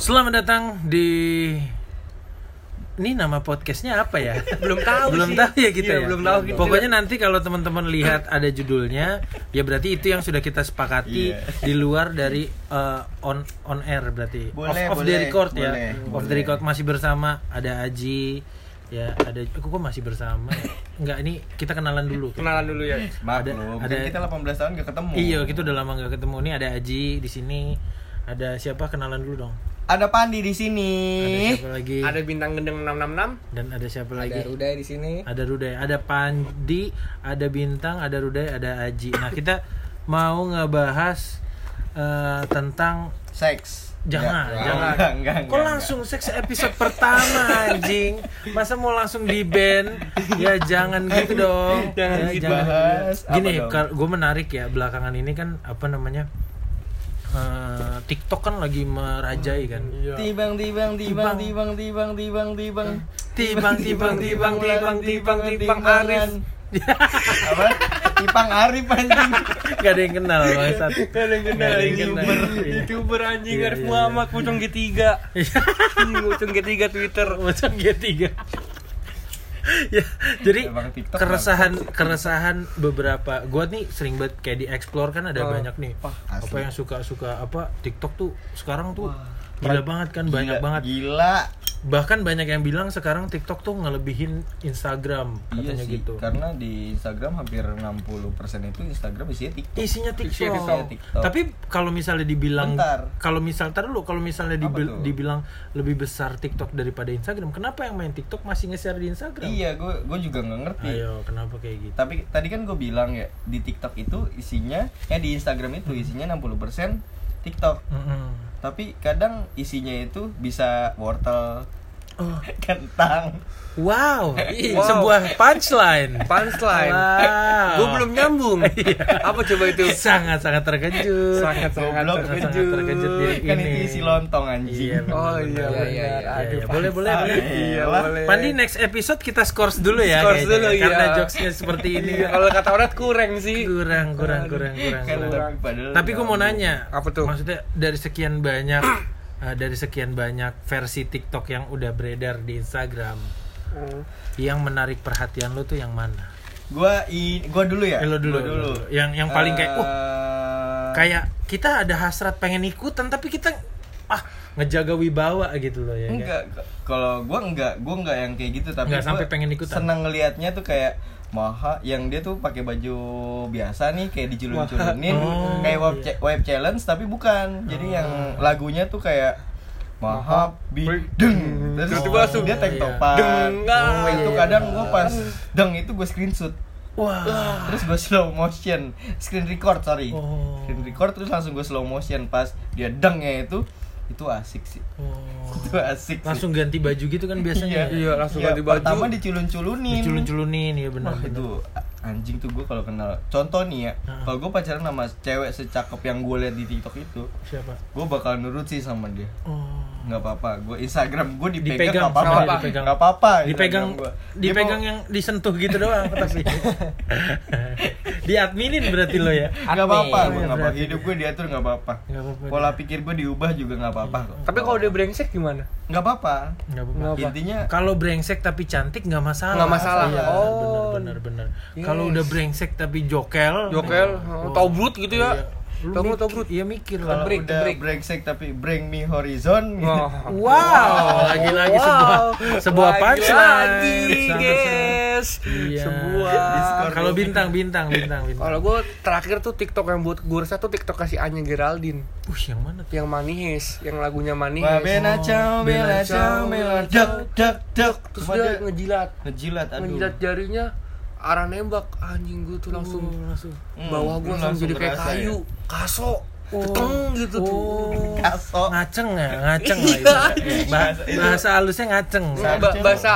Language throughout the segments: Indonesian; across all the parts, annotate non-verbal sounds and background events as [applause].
Selamat datang di ini nama podcastnya apa ya? [laughs] Belum tahu belum sih. tahu ya kita Iya, ya. belum tahu kita. Pokoknya nanti kalau teman-teman lihat ada judulnya, ya berarti itu yang sudah kita sepakati Iya. di luar dari uh, on on air berarti. Boleh, off, off the boleh, record ya. boleh, Off the boleh. record masih bersama ada Aji, ya ada aku kok masih bersama ya? Enggak, ini kita kenalan dulu. Kenalan dulu ya. Maklum, Ada- kan kita 18 tahun gak ketemu. Iya, kita udah lama nggak ketemu. Ini ada Aji di sini. Ada siapa kenalan dulu dong? Ada Pandi di sini. Ada siapa lagi? Ada bintang gendeng 666. Dan ada siapa lagi? Ada Ruday di sini. Ada Ruday, ada Pandi, ada Bintang, ada Ruday, ada Aji. Nah, kita mau ngebahas eh, tentang Seks. Jangan, Enggak, jangan. Enggak, enggak, Kok enggak, langsung seks episode pertama anjing? Masa mau langsung di band? Ya jangan gitu dong. Jangan ya, gitu. Bahas apa Gini, gue menarik ya belakangan ini kan apa namanya? Eh, TikTok kan lagi merajai kan. Iya. Tibang, tibang, Tibang. tibang, tibang, tibang, tibang, tibang. Tibang, tibang, tibang, tibang, tibang, tibang, Arif. Apa? Tipang Arif anjing. Gak ada yang kenal bangsat. Gak ada yang kenal Nggak ada yang youtuber. kenal. Iya. Youtuber anjing Iya, Arif iya, Muhammad Pucung G3. Iya. Pucung G3 Twitter. Macam G3. [laughs] ya, jadi Emang TikTok keresahan keresahan beberapa gua nih sering banget kayak di explore kan ada Oh. banyak nih. asli. apa yang suka-suka apa TikTok tuh sekarang tuh gila banget kan banyak Gila, banget. Gila. Bahkan banyak yang bilang sekarang TikTok tuh ngelebihin Instagram Iya katanya sih, gitu. karena di Instagram hampir 60% itu Instagram isinya TikTok. Isinya TikTok. Isinya TikTok. Tapi kalau misalnya dibilang kalau misal tar dulu kalau misalnya dibil- tuh? dibilang lebih besar TikTok daripada Instagram, kenapa yang main TikTok masih nge-share di Instagram? Iya, gue gue juga nggak ngerti. Ayo, kenapa kayak gitu? Tapi tadi kan gue bilang ya di TikTok itu isinya, ya di Instagram itu isinya 60% TikTok. Mm-mm. Tapi kadang isinya itu bisa wortel, Oh. [laughs] kentang. Wow, [laughs] Wow. sebuah punchline. [laughs] Punchline. Wow. Gue belum nyambung. Iya. Apa coba itu? Sangat sangat terkejut. Sangat sangat Goblok, sangat terkejut. terkejut dia. Kan Ini. isi lontong anjing. Iya, Oh iya Iya, benar. iya, iya. Aduh, Iya, boleh boleh boleh. Iya, Lah. boleh. Pandi next episode kita scores dulu ya. Scores kayaknya. dulu, iya. Karena jokesnya seperti ini. Iya, kalau kata orang kurang sih. kurang kurang kurang kurang. Kan kurang. tapi gue mau nanya. Apa tuh? Maksudnya dari sekian banyak eh, dari sekian banyak versi TikTok yang udah beredar di Instagram, Hmm. yang menarik perhatian lo tuh yang mana? Gua i gua dulu ya. Eh, lo dulu, Gua dulu. lo dulu. Yang yang paling kayak, uh, Eh, kayak kita ada hasrat pengen ikutan tapi kita ah ngejaga wibawa gitu loh ya. kan? enggak kalau gua enggak gua enggak yang kayak gitu tapi Enggak gua sampai pengen ikutan. senang ngelihatnya tuh kayak Maha yang dia tuh pakai baju biasa nih kayak diculun-culunin Oh, kayak web, iya. cha- web challenge tapi bukan. Jadi yang lagunya tuh kayak Maha bideng terus Tiba-tiba langsung, dia tank iya. topan. Deng, oh, ah, itu iya. kadang gua pas deng itu gue screenshot. Wah. terus gue slow motion. Screen record sorry. Oh. screen record terus langsung gue slow motion pas dia dengnya itu itu asik sih Oh. itu asik sih. Langsung ganti baju gitu kan biasanya. Iya, langsung Iya, ganti baju. pertama diculun-culunin Diculun-culunin ya benar. Wah, itu anjing tuh gue kalau kenal contoh nih ya Ah. kalau gue pacaran sama cewek secakep yang gue lihat di tiktok itu Siapa? gue bakal nurut sih sama dia Oh. nggak apa-apa gue instagram gue dipegang Dipegang, nggak apa-apa dipegang. nggak apa-apa Dipegang gua. Dipegang mau- yang disentuh gitu doang tapi. [laughs] Diadminin berarti lo ya. nggak apa-apa gue nggak apa hidup gue diatur nggak apa-apa pola pikir gue diubah juga nggak apa-apa. Tapi kalau dia brengsek gimana? nggak apa-apa intinya Kalau brengsek tapi cantik nggak masalah. Nggak masalah. Iya, Oh. benar benar benar. Kalau udah brengsek tapi jokel. Jokel, Oh. tobrut gitu ya. Iya. Lu mikir- tobrut. Iya mikir kalau lah. break, udah break. brengsek tapi bring me horizon gitu. Oh. Wow, lagi-lagi Wow. sebuah sebuah punchline. Lagi, guys. Iya. Sebuah. Kalau bintang bintang bintang bintang. Kalau gue terakhir tuh TikTok yang buat gue rasa tuh TikTok kasih Anya Geraldine Uh, yang mana tuh? yang Manis, yang lagunya Manis. Wah, bena Oh, ciao, bela bela ciao, bela dak dak dak. Terus dia ngejilat, ngejilat aduh. ngejilat jarinya arah nembak anjing gue tuh langsung Oh, langsung. Hmm, bawah gue lu langsung jadi kayak berasa ya? kayu, kaso, keteng gitu tuh. Oh. Kaso. Ngaceng ya, [laughs] ngaceng lah itu. Iya. Bah- bahasa halusnya ngaceng. Ba- bahasa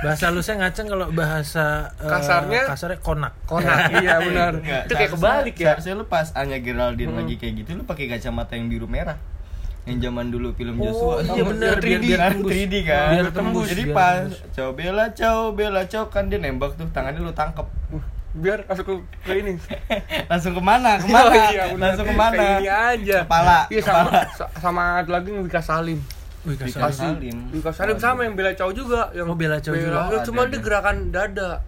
Bahasa halusnya ngaceng kalau bahasa eh, Kasarnya? kasarnya konak. konak, [laughs] iya benar. Itu kayak kebalik ya. Seharusnya lu pas Anya Geraldine Hmm. lagi kayak gitu lu pakai kacamata yang biru merah. Yang zaman dulu film Oh, Joshua. iya [laughs] benar, Biar biar- biar 3D kan, tembus. 3D kan. Biar tembus, Jadi biar pas cow bela cow bela cow kan dia nembak tuh tangannya lu tangkep. biar langsung ke, ke ini [laughs] langsung ke mana ke mana Oh iya, langsung Ke ke mana ini aja Kepala, iya sama kepala. sa- sama ada lagi yang Wika Salim Wika. Salim. Wika Salim sama yang bela Chow juga yang Oh, Bella Chow juga. cuma dia gerakan dada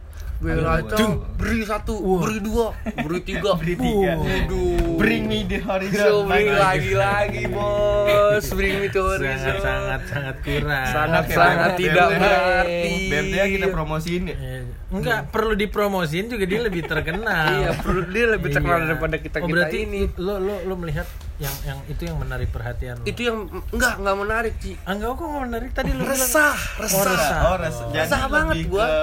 Bela Aduh, Chow aduh. beri satu. Wah. beri dua. Beri tiga. Beri tiga. Waduh. bring me the horizon. So, bring lagi lagi bos. Bring me to horizon. Sangat sangat sangat kurang. Sangat Oke, sangat BMT. tidak berarti. BMT -nya kita promosiin ya? Eh, enggak perlu dipromosin juga dia lebih terkenal. Iya perlu dia lebih terkenal Iya. daripada kita oh, kita berarti ini. lo lo lo melihat yang yang itu yang menarik perhatian lo? Itu yang enggak enggak menarik Ci. Ah, enggak kok nggak menarik? Tadi lo bilang. resah. Resah resah. oh resah. Jadi Resah banget gua. ke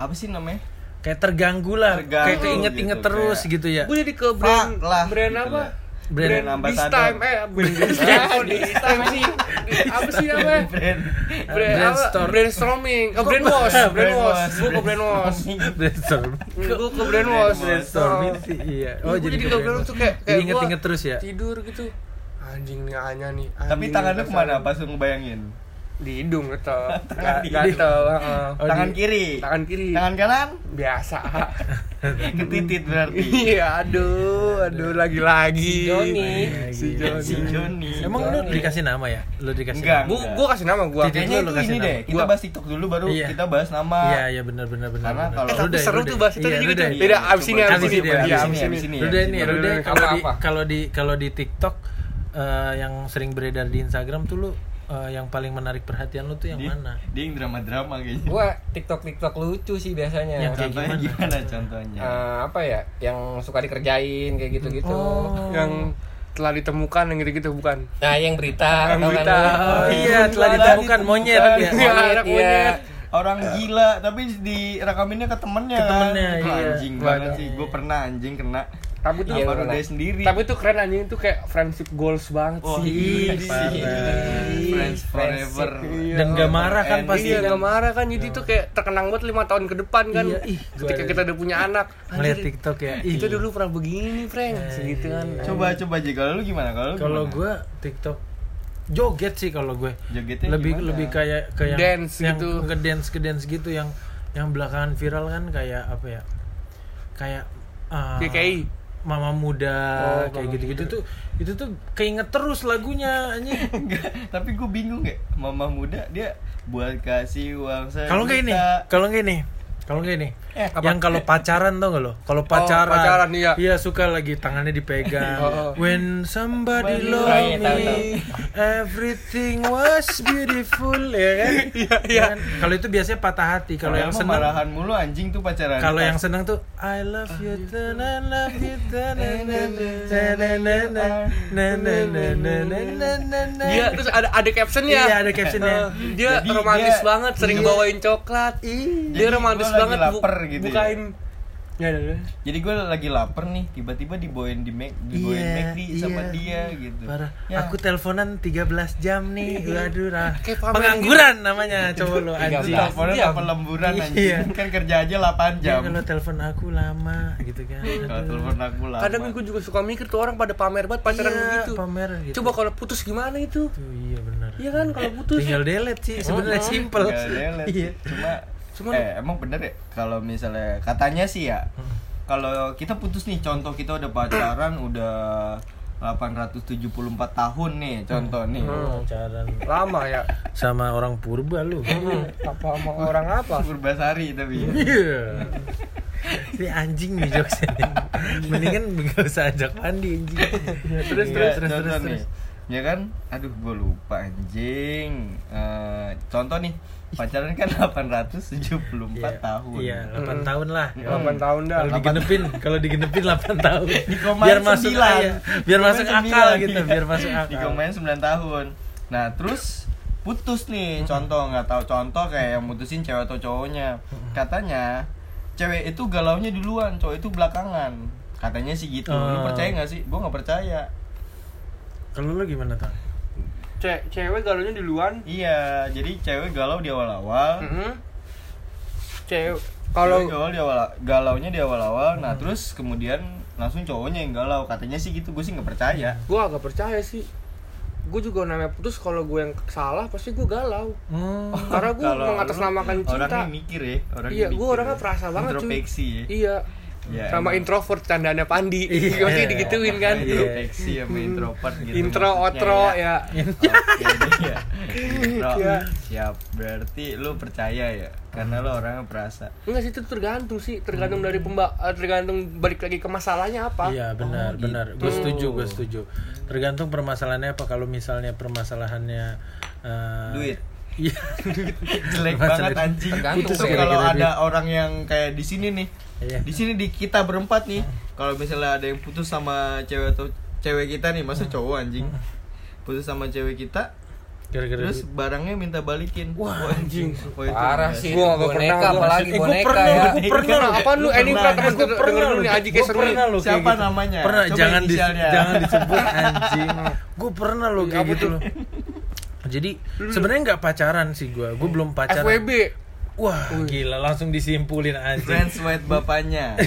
apa sih namanya? Kayak terganggu lah Terganggu kayak keinget-inget gitu, terus kayak- gitu ya. Gue jadi ke brand lah, brand gitu apa? lah. Brand brand this ambassador. time eh brand this time oh, this time sih apa sih namanya? [laughs] Brand brand apa? brainstorming oh brand wash brand Brand wash. gue ke brand wash. Brainstorm gue ke brand wash. brainstorming sih iya. Oh jadi ke brand wash. tuh kayak kayak inget-inget terus ya? tidur gitu. Anjing nih Anya nih tapi anjing tangan lu nih, ke mana pas lu ngebayangin di hidung tetap [laughs] Tangan di gatel heeh. Oh, tangan di- kiri tangan kiri tangan kanan biasa [laughs] ketitit berarti iya aduh aduh lagi-lagi Si Joni. si Iya, Joni si Joni emang lu dikasih nama ya lu dikasih Enggak. nama? Bu, gua kasih nama gua. Kayaknya lu itu kasih ini nama. deh kita Gua- bahas TikTok dulu baru Iya. kita bahas nama iya iya benar benar benar Karena kalau- Eh, tapi deh, seru tuh bahas itu Iya, gitu. deh. Beda, abis ini, Abis ini, ini, Iya, abis ini. ini. Lu deh nih, lu deh Apa, kalau di kalau di kalau di TikTok eh, yang sering beredar di Instagram tuh lu eh, yang paling menarik perhatian lu tuh yang dia, mana? dia yang drama-drama kayaknya Gua TikTok TikTok lucu sih biasanya. Yang kayak contohnya gimana? gimana contohnya Eh, apa ya? Yang suka dikerjain kayak gitu-gitu. Oh. Yang telah ditemukan yang gitu-gitu bukan? Nah, yang berita, Yang kan berita. lu? Oh iya, telah Telah ditemukan monyet ya. Iya, Monyet, iya. monyet. orang gila tapi direkaminnya ke temennya Ke temennya, kan? Iya. anjing banget sih gue pernah anjing kena Tapi tuh Iya, pernah. dia sendiri tapi tuh keren anjing itu kayak friendship goals banget Oh, sih. iya. Friends forever. Iya. Dan gak marah kan pasti Iya, kan. gak marah kan. Jadi tuh kayak terkenang banget lima tahun ke depan kan. Iya, ih, Ketika ada- kita udah punya anak. Anjir, TikTok ya. Kita dulu pernah begini, Frank. Eh, Segitu kan. Coba coba aja kalau lu gimana? Kalau lu Kalau gue TikTok joget sih kalau gue. Jogetnya lebih gimana? lebih kayak kayak Dance yang gitu. ngedance ke dance gitu yang yang belakangan viral kan kayak apa ya? Kayak uh, KKI. Mama muda Oh, kayak Mama gitu-gitu Muda. tuh itu tuh keinget terus lagunya anjing. [laughs] Enggak, tapi gue bingung ya. Mama muda dia buat kasih uang saya. Kalau nggak ini, kalau nggak ini, kalau nggak ini, Eh, yang kalau pacaran tau nggak lo? Kalau pacaran, oh, pacaran iya. iya suka lagi tangannya dipegang. oh, oh. When somebody love me, everything was beautiful ya kan? Iya iya. Kalau itu biasanya patah hati. Kalau yang seneng marahan mulu anjing tuh pacaran. Kalau yang seneng tuh I love you, I love you, Iya terus ada ada captionnya. Iya ada captionnya. Dia romantis banget, sering bawain coklat. Dia romantis banget gitu ya. bukain. Ya, ya, ya. Jadi gue lagi lapar nih, tiba-tiba dibawain di Mac, dibawain Iya, McD sama iya. dia gitu. Parah. Ya. Aku teleponan 13 jam nih. Waduh, nah. Pamer Pengangguran namanya coba lo anjing. teleponnya jam. apa lemburan Iya. anjing. Kan kerja aja 8 Dia jam. kalau telepon aku lama gitu kan. Kalau telepon aku lama. Kadang gue juga suka mikir tuh orang pada pamer banget pacaran Iya, begitu. pamer gitu. Coba kalau putus gimana itu? Tuh, iya benar. Iya kan kalau putus. Tinggal delete sih sebenarnya simple. Tinggal delete. Iya. Cuma Cuman- eh emang bener ya kalau misalnya katanya sih ya kalau kita putus nih contoh kita udah pacaran udah 874 tahun nih contoh nih Hmm. Pacaran Lama ya. sama orang purba lu. Apa sama orang apa? Purbasari tapi ya. Iya. Ini anjing nih jokesnya. Mendingan gak usah ajak mandi anjing. Terus terus terus terus. nih. terus. Ya kan? Aduh, gue lupa anjing. Eh, contoh nih, pacaran kan 874 tahun. Iya, 8 tahun lah. 8 tahun dah. Kalau digenepin, kalau digenepin 8 [laughs] tahun. Dikomain biar masuk 9. iya, biar masuk Dikomain akal 9, gitu, iya. biar masuk akal. Dikomain 9 tahun. Nah, terus putus nih contoh nggak tahu contoh kayak yang mutusin cewek atau cowoknya katanya cewek itu galaunya duluan cowok itu belakangan katanya sih gitu lu Oh. percaya nggak sih gua nggak percaya Kalau lu gimana tuh? Ce cewek galaunya duluan. iya jadi cewek galau di awal-awal Mhm. Cewek kalau galau di awal galaunya di awal-awal nah terus kemudian langsung cowoknya yang galau katanya sih gitu gue sih nggak percaya gua agak percaya sih. gue juga namanya putus kalau gue yang salah pasti gue galau Hmm. karena gue mengatasnamakan cinta Orangnya mikir ya, orangnya Iya, gua mikir orangnya ya. perasa banget, cuy. Ya. iya Ya, sama emang. introvert candaannya Pandi Iya. [laughs] pasti digituin kan Iya. Introspeksi sama introvert gitu. intro outro ya Oke, iya. [laughs] Intro. Iya. Siap. Berarti lu percaya ya? Karena lu orangnya perasa. enggak sih itu tergantung sih tergantung dari pemba eh, tergantung balik lagi ke masalahnya apa Iya benar Oh, benar. gitu. Gue setuju gue setuju. Tergantung permasalahannya apa. Kalau misalnya permasalahannya eh, Duit. Iya. [laughs] Jelek banget anjing. Tergantung kalau ada orang yang kayak di sini nih. Iya. Di sini di kita berempat nih. Kalau misalnya ada yang putus sama cewek atau cewek kita nih, masa cowok anjing. Putus sama cewek kita, Gara-gara terus barangnya minta balikin. Wah, anjing. Wah, itu Parah sih Gua boneka pernah, apalagi Eh, gua boneka pernah, ya. gua pernah Nah, loh. apa lu Lu ini pernah, pernah temen Gua pernah loh. nih Aji Gua kayak seru nih pernah loh kayak Siapa gitu. namanya? Pernah Coba jangan di, jangan disebut anjing. [laughs] Gue pernah loh kayak gitu loh. Jadi sebenarnya nggak pacaran sih gue. Gue belum pacaran. FWB Wah gila langsung disimpulin anjing. Friends with bapaknya. [laughs]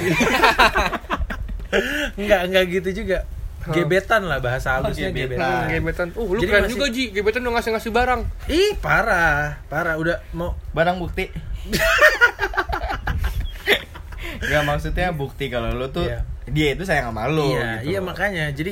Enggak enggak gitu juga. Gebetan lah bahasa halusnya gebetan. gebetan. gebetan uh lu Jadi keren masih- juga Ji gebetan udah ngasih ngasih barang Ih parah parah udah mau Barang bukti. [laughs] Gak maksudnya bukti kalau lu tuh Iya. dia itu sayang sama lu. iya gitu iya loh. makanya jadi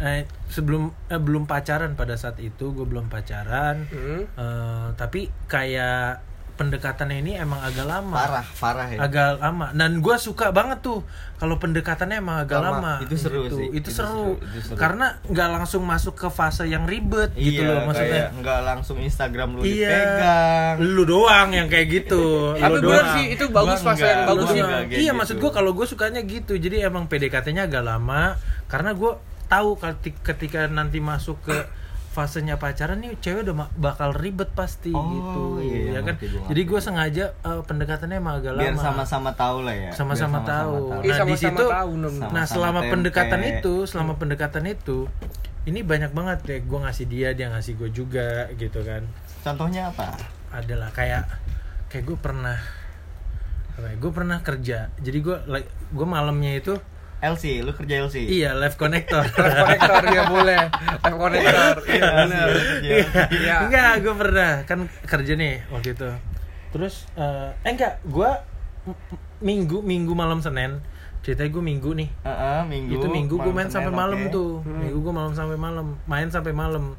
eh, sebelum eh, belum pacaran pada saat itu gue belum pacaran Hmm. Eh, tapi kayak pendekatannya ini emang agak lama parah parah ya. agak lama dan gue suka banget tuh kalau pendekatannya emang agak Lama. lama, Itu seru Gitu. sih. itu, Itu seru. seru, itu seru. karena nggak langsung masuk ke fase yang ribet gitu iya, loh maksudnya nggak langsung Instagram lu iya dipegang. lu doang yang kayak gitu [laughs] Tapi doang. sih, itu bagus Gua fase yang enggak. bagus sih. iya gitu. maksud gue kalau gue sukanya gitu jadi emang PDKT-nya agak lama karena gue tahu ketika nanti masuk ke fasenya pacaran nih cewek udah ma- bakal ribet pasti Oh, gitu iya, ya kan gua, jadi gue sengaja eh, pendekatannya emang agak Biar lama sama-sama tahu lah ya. Biar sama-sama tahu. Iya, Nah, di sama-sama situ tahu. Sama-sama nah selama tempe. pendekatan itu, selama pendekatan itu ini banyak banget ya gue ngasih dia, dia ngasih gue juga gitu kan. Contohnya apa? Adalah kayak kayak gue pernah ya, gue pernah kerja. Jadi gue like gue malamnya itu LC, lu kerja LC. iya live connector. konektor ya boleh live konektor iya benar Iya. Iya. Enggak, gue pernah kan kerja nih waktu itu. Terus eh eh, enggak, gue minggu minggu malam Senin ceritanya gue minggu nih Heeh, minggu. itu minggu gue main Senin, sampai malam oke. tuh minggu gue malam sampai malam main sampai malam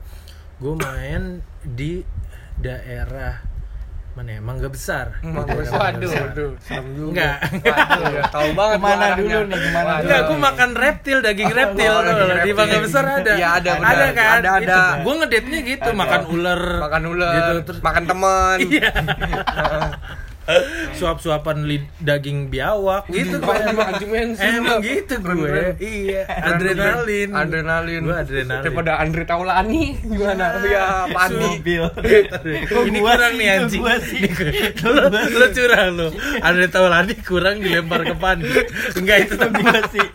gue main di daerah mana ya mangga besar Mangga waduh Besar. waduh enggak waduh ya [laughs] tahu banget gua dulu nih, Waduh. Enggak, gue makan reptil, daging reptil Oh, loh. Di reptil. Mangga Besar ada. Iya, ada, ada benar. kan? Ada, ada. Gue ngedate-nya gitu, makan ular. makan ular Gitu, terus makan teman Iya. [laughs] [laughs] Suap-suapan lid- daging biawak gitu gue emang gitu gue. Iya, adrenalin. adrenalin Gue adrenalin. daripada Andre Taulani gimana ya Pandi Mobil. [laughs] ini kurang nih anjing. lu curang lu. Ada Taulani kurang dilempar ke Pandi. Enggak itu tadi gua sih.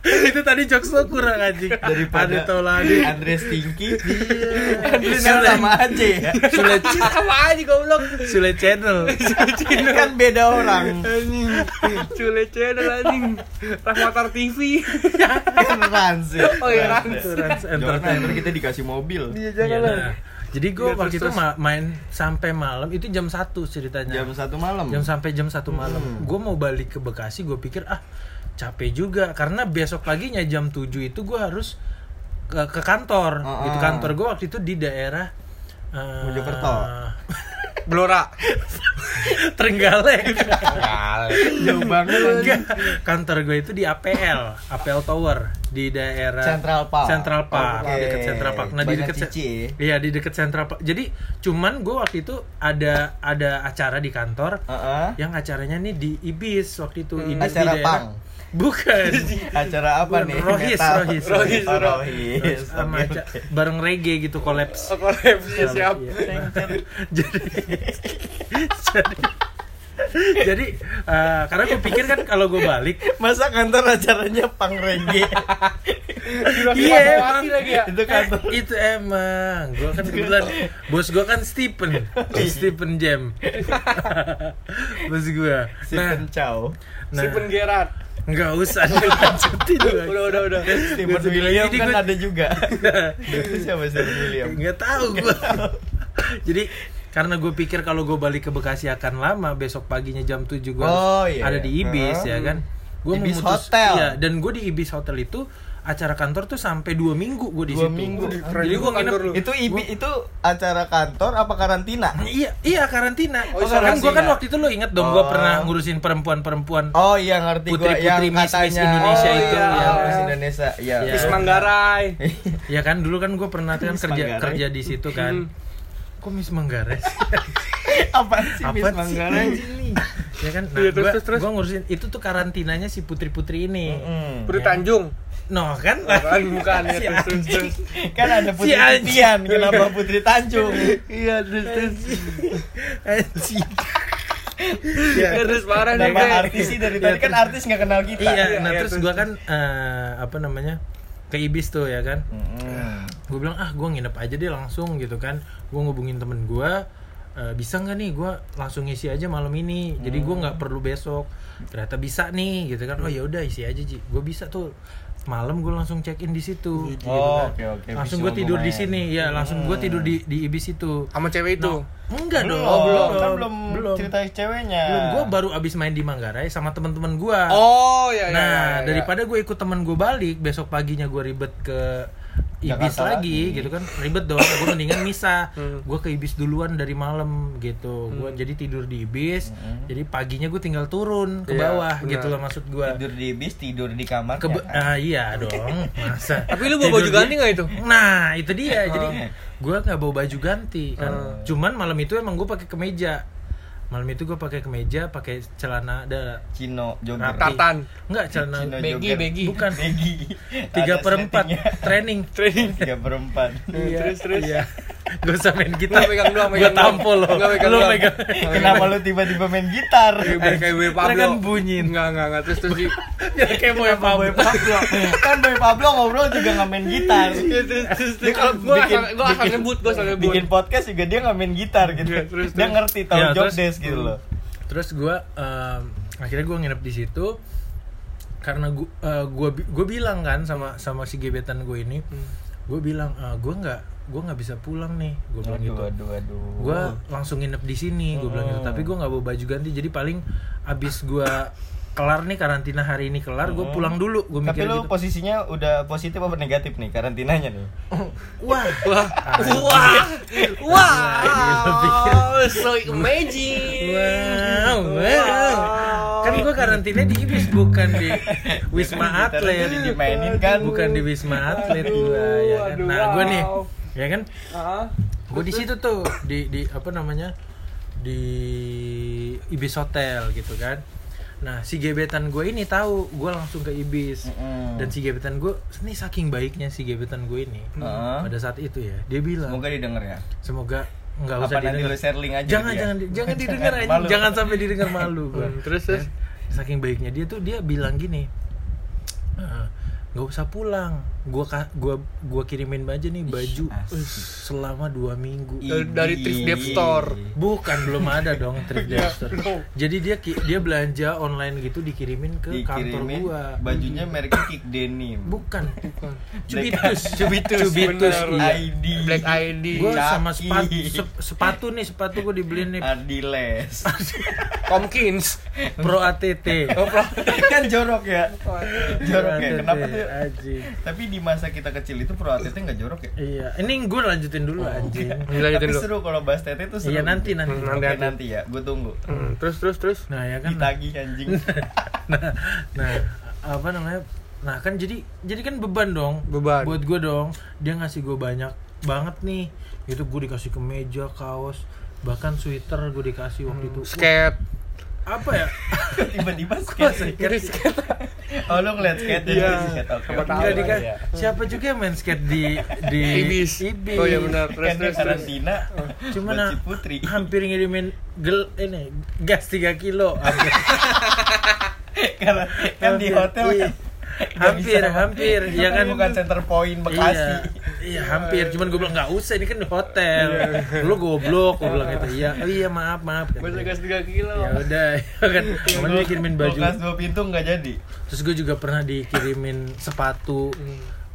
[laughs] itu tadi jokes lo kurang anjing. Daripada Ada Taulani. Andre Stinky. [laughs] Iya. Andre Sule, sama aja ya. Sule, [laughs] sama aja goblok Sule channel. Ini kan beda orang. Cule channel anjing Rahmatar TV Kan Rans ya. Oh, iya, Rans. Rans Jangan Entertainment. kita dikasih mobil. Iya Iya, nah. Jadi gue Iya, waktu terus, itu ma- main sampai malam itu jam 1 ceritanya. Jam satu malam. jam sampai jam satu malam Hmm. gue mau balik ke Bekasi gue pikir ah capek juga karena besok paginya jam 7 itu gue harus ke, ke kantor Ah, gitu ah. kantor gue waktu itu di daerah Mojokerto. [laughs] Blora Trenggalek Jauh banget kantor gue itu di APL APL Tower di daerah Central Park. Central Park Oke. dekat Central Park nah di dekat ya? iya di dekat Central Park jadi cuman gue waktu itu ada ada acara di kantor Heeh. yang acaranya nih di Ibis waktu itu Ibis Hmm. Acara di daerah pang. Bukan [laughs] Acara apa Bukan, nih? Rohis, Metal. Rohis. Rohis, Oh, Rohis. Rohis. sama Oke, aca- oke. bareng reggae gitu kolaps Kolapsnya siap Iya. [laughs] jadi jadi [laughs] jadi eh, karena gue pikir kan kalau gue balik Masa kantor acaranya pang reggae? Iya, emang. lagi ya Itu kantor. Eh, itu emang gue kan kebetulan bos gue kan Stephen Stephen Jam bos gue nah Stephen Chow. nah Stephen Gerrard nggak usah dilanjutin gua. Udah udah udah. Sedih William kan gua- ada juga itu siapa Stephen William nggak tahu gua jadi karena gue pikir kalau gue balik ke Bekasi akan lama besok paginya jam 7 gue Oh, iya, ada iya. di Ibis Heeh. ya kan gue Ibis Hotel. iya dan gue di Ibis Hotel itu acara kantor tuh sampai dua minggu gue di Dua situ minggu. jadi gue nginep lu. itu ibi itu acara kantor apa karantina iya iya karantina Oh, kan gue kan waktu itu lo inget dong gue Oh. pernah ngurusin perempuan-perempuan Oh iya ngerti gua Putri-putri yang Miss- Miss Indonesia oh, itu, iya, ya. Miss Indonesia iya Iya. Miss Manggarai. ya kan dulu kan gue pernah kan kerja Manggarai. kerja di situ kan [laughs] kok Miss Manggarai sih? [laughs] apa sih apa Miss Manggarai ini? ya kan nah, Iya, terus, gua, terus, terus. gua ngurusin itu tuh karantinanya si putri-putri ini Mm. Putri Ya. Tanjung. No kan? Bukan bukan ya [laughs] Si terus terus terus. kan ada Putri Si. Titian kenapa Putri Tanjung? Iya terus terus. Anjing. Ya, terus parah nih. Nama Bre. artis sih dari Iya, tadi kan terus- artis nggak kenal kita. Iya Iya, nah iya, terus gua kan eh, apa namanya ke Ibis tuh ya kan? Mm. gue bilang ah gue nginep aja deh langsung gitu kan. Gue ngubungin temen gue "Eh, bisa nggak nih gue langsung isi aja malam ini? Jadi gue nggak perlu besok. Ternyata bisa nih gitu kan. Oh ya udah isi aja ji. Gue bisa tuh malam gue langsung check in di situ gitu Oh, kan. oke, oke. langsung gue tidur di sini ya langsung gue tidur di di ibis itu Sama cewek itu. enggak dong Oh, belum kan belum, belum cerita ceweknya belum gue baru abis main di Manggarai sama teman-teman gue Oh, ya ya. nah ya, ya. daripada gue ikut temen gue balik besok paginya gue ribet ke Ibis Jakarta lagi, lagi. gitu kan. Ribet dong. Gue mendingan misah Hmm. gue ke Ibis duluan dari malam gitu. Gue jadi tidur di Ibis. Jadi paginya gue tinggal turun ke Iya, bawah benar. gitu loh maksud gue tidur di bis tidur di kamar ke ah iya dong. [laughs] Masa Tapi lu bawa baju ganti di- nggak itu? nah itu dia. Jadi gue nggak bawa baju ganti kan. Oh. cuman malam itu emang gue pakai kemeja malam itu gue pakai kemeja pakai celana ada Cino jogger Rapi. Tartan. Enggak celana Cino Begi, begi. Bukan. begi tiga per empat training Training. tiga per empat Terus terus. iya gue usah main gitar. Pegang doang, gue tampol lo lo megang kenapa lu tiba-tiba main gitar? Kayak biar kayak Boy Pablo. kan bunyiin. Enggak enggak enggak. Terus terus. ya kayak boy Pablo. Kan Boy Pablo ngobrol juga nggak main gitar. Iya, terus terus. Dia kalau Gua bikin- asal nyebut, gua asal nyebut. bikin podcast juga dia nggak main gitar gitu. Iya, terus, dia ngerti tahu Ya, job desk gitu loh. terus gue akhirnya gue nginep di situ. Karena gue gue gue bilang kan sama sama si gebetan gue ini. Gue bilang gue nggak gue nggak bisa pulang nih. Gue bilang gitu. aduh aduh. Aduh gue langsung nginep di sini gue bilang gitu. Tapi gue nggak bawa baju ganti. Jadi paling abis gue kelar nih karantina hari ini kelar gue pulang dulu. Gue tapi mikir lu gitu. posisinya udah positif apa negatif nih karantinanya nih? [laughs] Wah. Wah. Wah. [laughs] Wow. So amazing. wow, wow. kan gue karantina di Ibis bukan di Wisma Atlet. dimainin kan. Bukan di Wisma Atlet gue ya kan? Nah gue nih. Wow. Ya kan Ah. gue di situ tuh di di apa namanya di Ibis Hotel gitu kan nah si gebetan gue ini tahu gue langsung ke Ibis Mm-mm. dan si gebetan gue ini saking baiknya si gebetan gue ini Heeh. pada saat itu ya dia bilang semoga didengar ya semoga nggak apa usah nanti didengar lu share link aja jangan ke dia? jangan jangan [laughs] didengar anjing. malu. jangan sampai didengar malu gue Hmm, terus terus. saking baiknya dia tuh dia bilang gini "Eh, nggak usah pulang. Gua ka- gua gua kirimin aja nih baju asik. eh, selama dua minggu. Dari- dari. Thrift Dev Store. bukan belum ada dong thrift Ya, Dev Store. no. jadi dia ki- dia belanja online gitu dikirimin ke kantor dikirimin gua. bajunya mereknya Kick Denim. Bukan. Bukan. cubitus. Cubitus, cubitus iya. ID Black ID. gua sama sepatu sep- sepatu nih sepatu gua dibeliin nih. Adiles Tomkins. Pro ATT kan jorok ya. Jorok ya. Kenapa tuh anjing. tapi di masa kita kecil itu pro ATT nggak jorok ya Iya, ini gue lanjutin dulu anjing. Lanjutin tapi dulu. seru kalau bahas TT itu seru Iya nanti nanti. Hmm, Oke, Nanti, nanti, ya gue tunggu Hmm, terus terus terus. Nah ya kan. ditagih anjing [laughs] Nah, nah apa namanya? Nah kan jadi jadi kan beban dong. Beban. Buat gue dong. Dia ngasih gue banyak banget nih. Itu gue dikasih kemeja, kaos, bahkan sweater gue dikasih waktu itu. Skate. Apa ya? [laughs] tiba-tiba skate skate. Oh lu ngeliat skate Iya. jadi skate Siapa oke. tahu Enggak lah, dikasih. Iya. Siapa juga yang main skate di di Ibis. Ibis. Oh iya benar. Terus terus terus. karantina Cuma buat nah, si Putri hampir ngirimin gel ini gas 3 kilo. [laughs] karena kan di hotel Iya. kan hampir hampir ya kan bukan center point Bekasi Iya, iya hampir. Cuman gue bilang nggak usah, ini kan di hotel. Lu goblok, gue bilang gitu. Iya, oh iya maaf maaf. Masa gas 3 kilo. Ya udah, [laughs] ya kan. Kemarin dikirimin baju. Kulkas dua pintu nggak jadi Terus gue juga pernah dikirimin sepatu.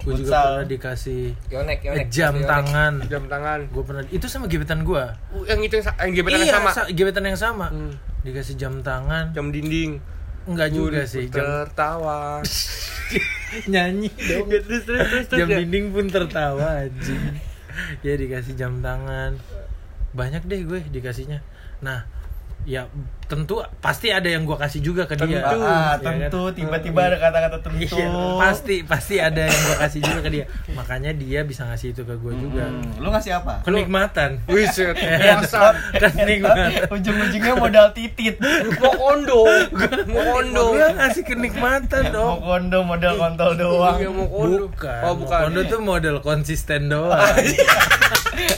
Gue juga pernah dikasih Yonek, yonek. jam Yonek. tangan. Jam tangan. Gue pernah itu sama gebetan gue. Uh, yang itu yang, gebetan iya, yang sama. sa- gebetan yang sama. Hmm. Dikasih jam tangan. Jam dinding. Enggak juga sih, jam tertawa. [laughs] nyanyi dong. terus terus terus terus jam ya. dinding pun tertawa anjing ya dikasih jam tangan banyak deh gue dikasihnya nah ya tentu pasti ada yang gue kasih juga ke dia. Ah, ah, Ya kan? tentu. Tiba-tiba ada kata-kata tentu. Iya, pasti pasti ada yang gue kasih juga ke dia. Makanya dia bisa ngasih itu ke gue juga. Hmm, lu ngasih apa? Kenikmatan. Wiset, [laughs] kenikmatan. [laughs] Ujung-ujungnya modal titit. Mau kondo. Mau kondo. gue ngasih kenikmatan mau dong. kondo modal kontol doang. Iya, mau kondo. bukan. Oh, bukan. Kondo tuh model konsisten doang.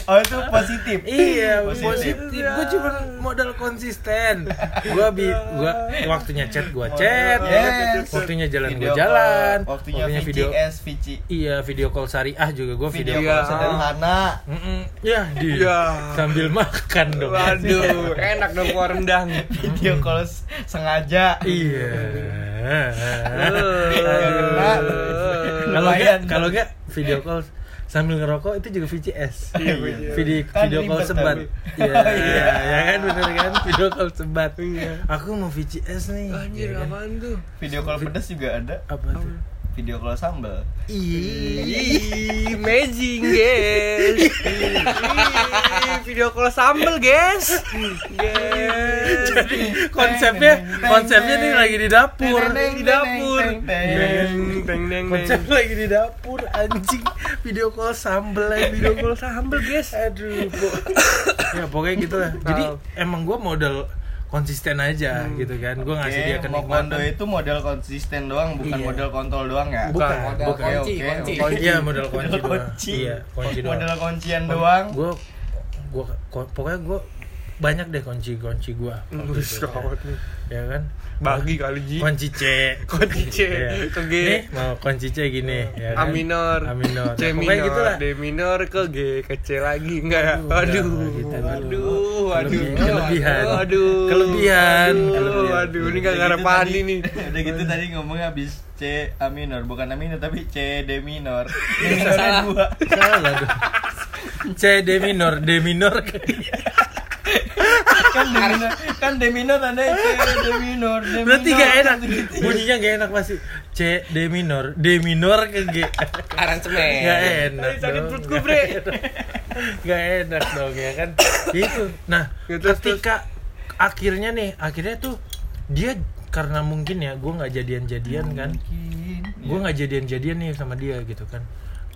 Oh itu positif. Iya, Positif. positif. Gue cuma modal konsisten. Gua bi gua waktunya chat gua chat, Yes. waktunya jalan Video gua jalan, call, waktunya, video VC iya video call syariah juga gua video, video call sederhana Mm-mm. Ya, di Iya. sambil makan dong. Waduh, [laughs] enak dong kuah rendang. video call sengaja Iya. Kalau enggak kalau enggak video call sambil ngerokok itu juga VCS. Iya. Video Kan video call sebat. [laughs] Iya, Oh, iya. iya, ya kan bener kan video call sebat. Aku mau VCS nih. Anjir, Ya kan? apaan tuh? video call pedas juga ada Apa tuh? Video call sambal Ih, amazing guys. Video call sambel guys. Guys. konsepnya konsepnya nih lagi di dapur. Di dapur. Konsep lagi di dapur anjing video call sambel lagi video call sambel guys. aduh [coughs] ya pokoknya gitu lah jadi emang gue modal konsisten aja gitu kan gue ngasih dia kenikmatan itu model konsisten doang bukan Iya. model kontol doang ya bukan modal bukan kunci, Oke, kunci. oke. iya modal kunci Model doang kunci. iya kunci doang model kuncian doang gue gue pokoknya gue banyak deh kunci kunci gue Bus kawat nih. ya kan Bagi kali Ji. kunci C Kunci C, Iya. ke G. nih mau kunci C gini ya A kan? minor, A minor C minor, gitu lah D minor ke G ke C lagi enggak ya? Aduh, Aduh, udah, gitu. aduh, aduh, Kelebi- kelebihan. aduh, Kelebihan, aduh, kelebihan. aduh, ini gak gitu Pandi nih. udah gitu tadi ngomongnya habis C A minor. Bukan A minor tapi C D minor. Salah. salah. C D minor D minor [laughs] kan D minor kan D minor ada C D minor D berarti minor, gak enak gitu. bunyinya gak enak pasti C D minor D minor ke G Aransemen. gak enak Aduh, sakit dong. perut gue, Bre. gak enak dong ya kan itu nah terus, ketika akhirnya nih akhirnya tuh dia karena mungkin ya gue nggak jadian-jadian kan Mungkin, gue iya. nggak jadian-jadian nih sama dia gitu kan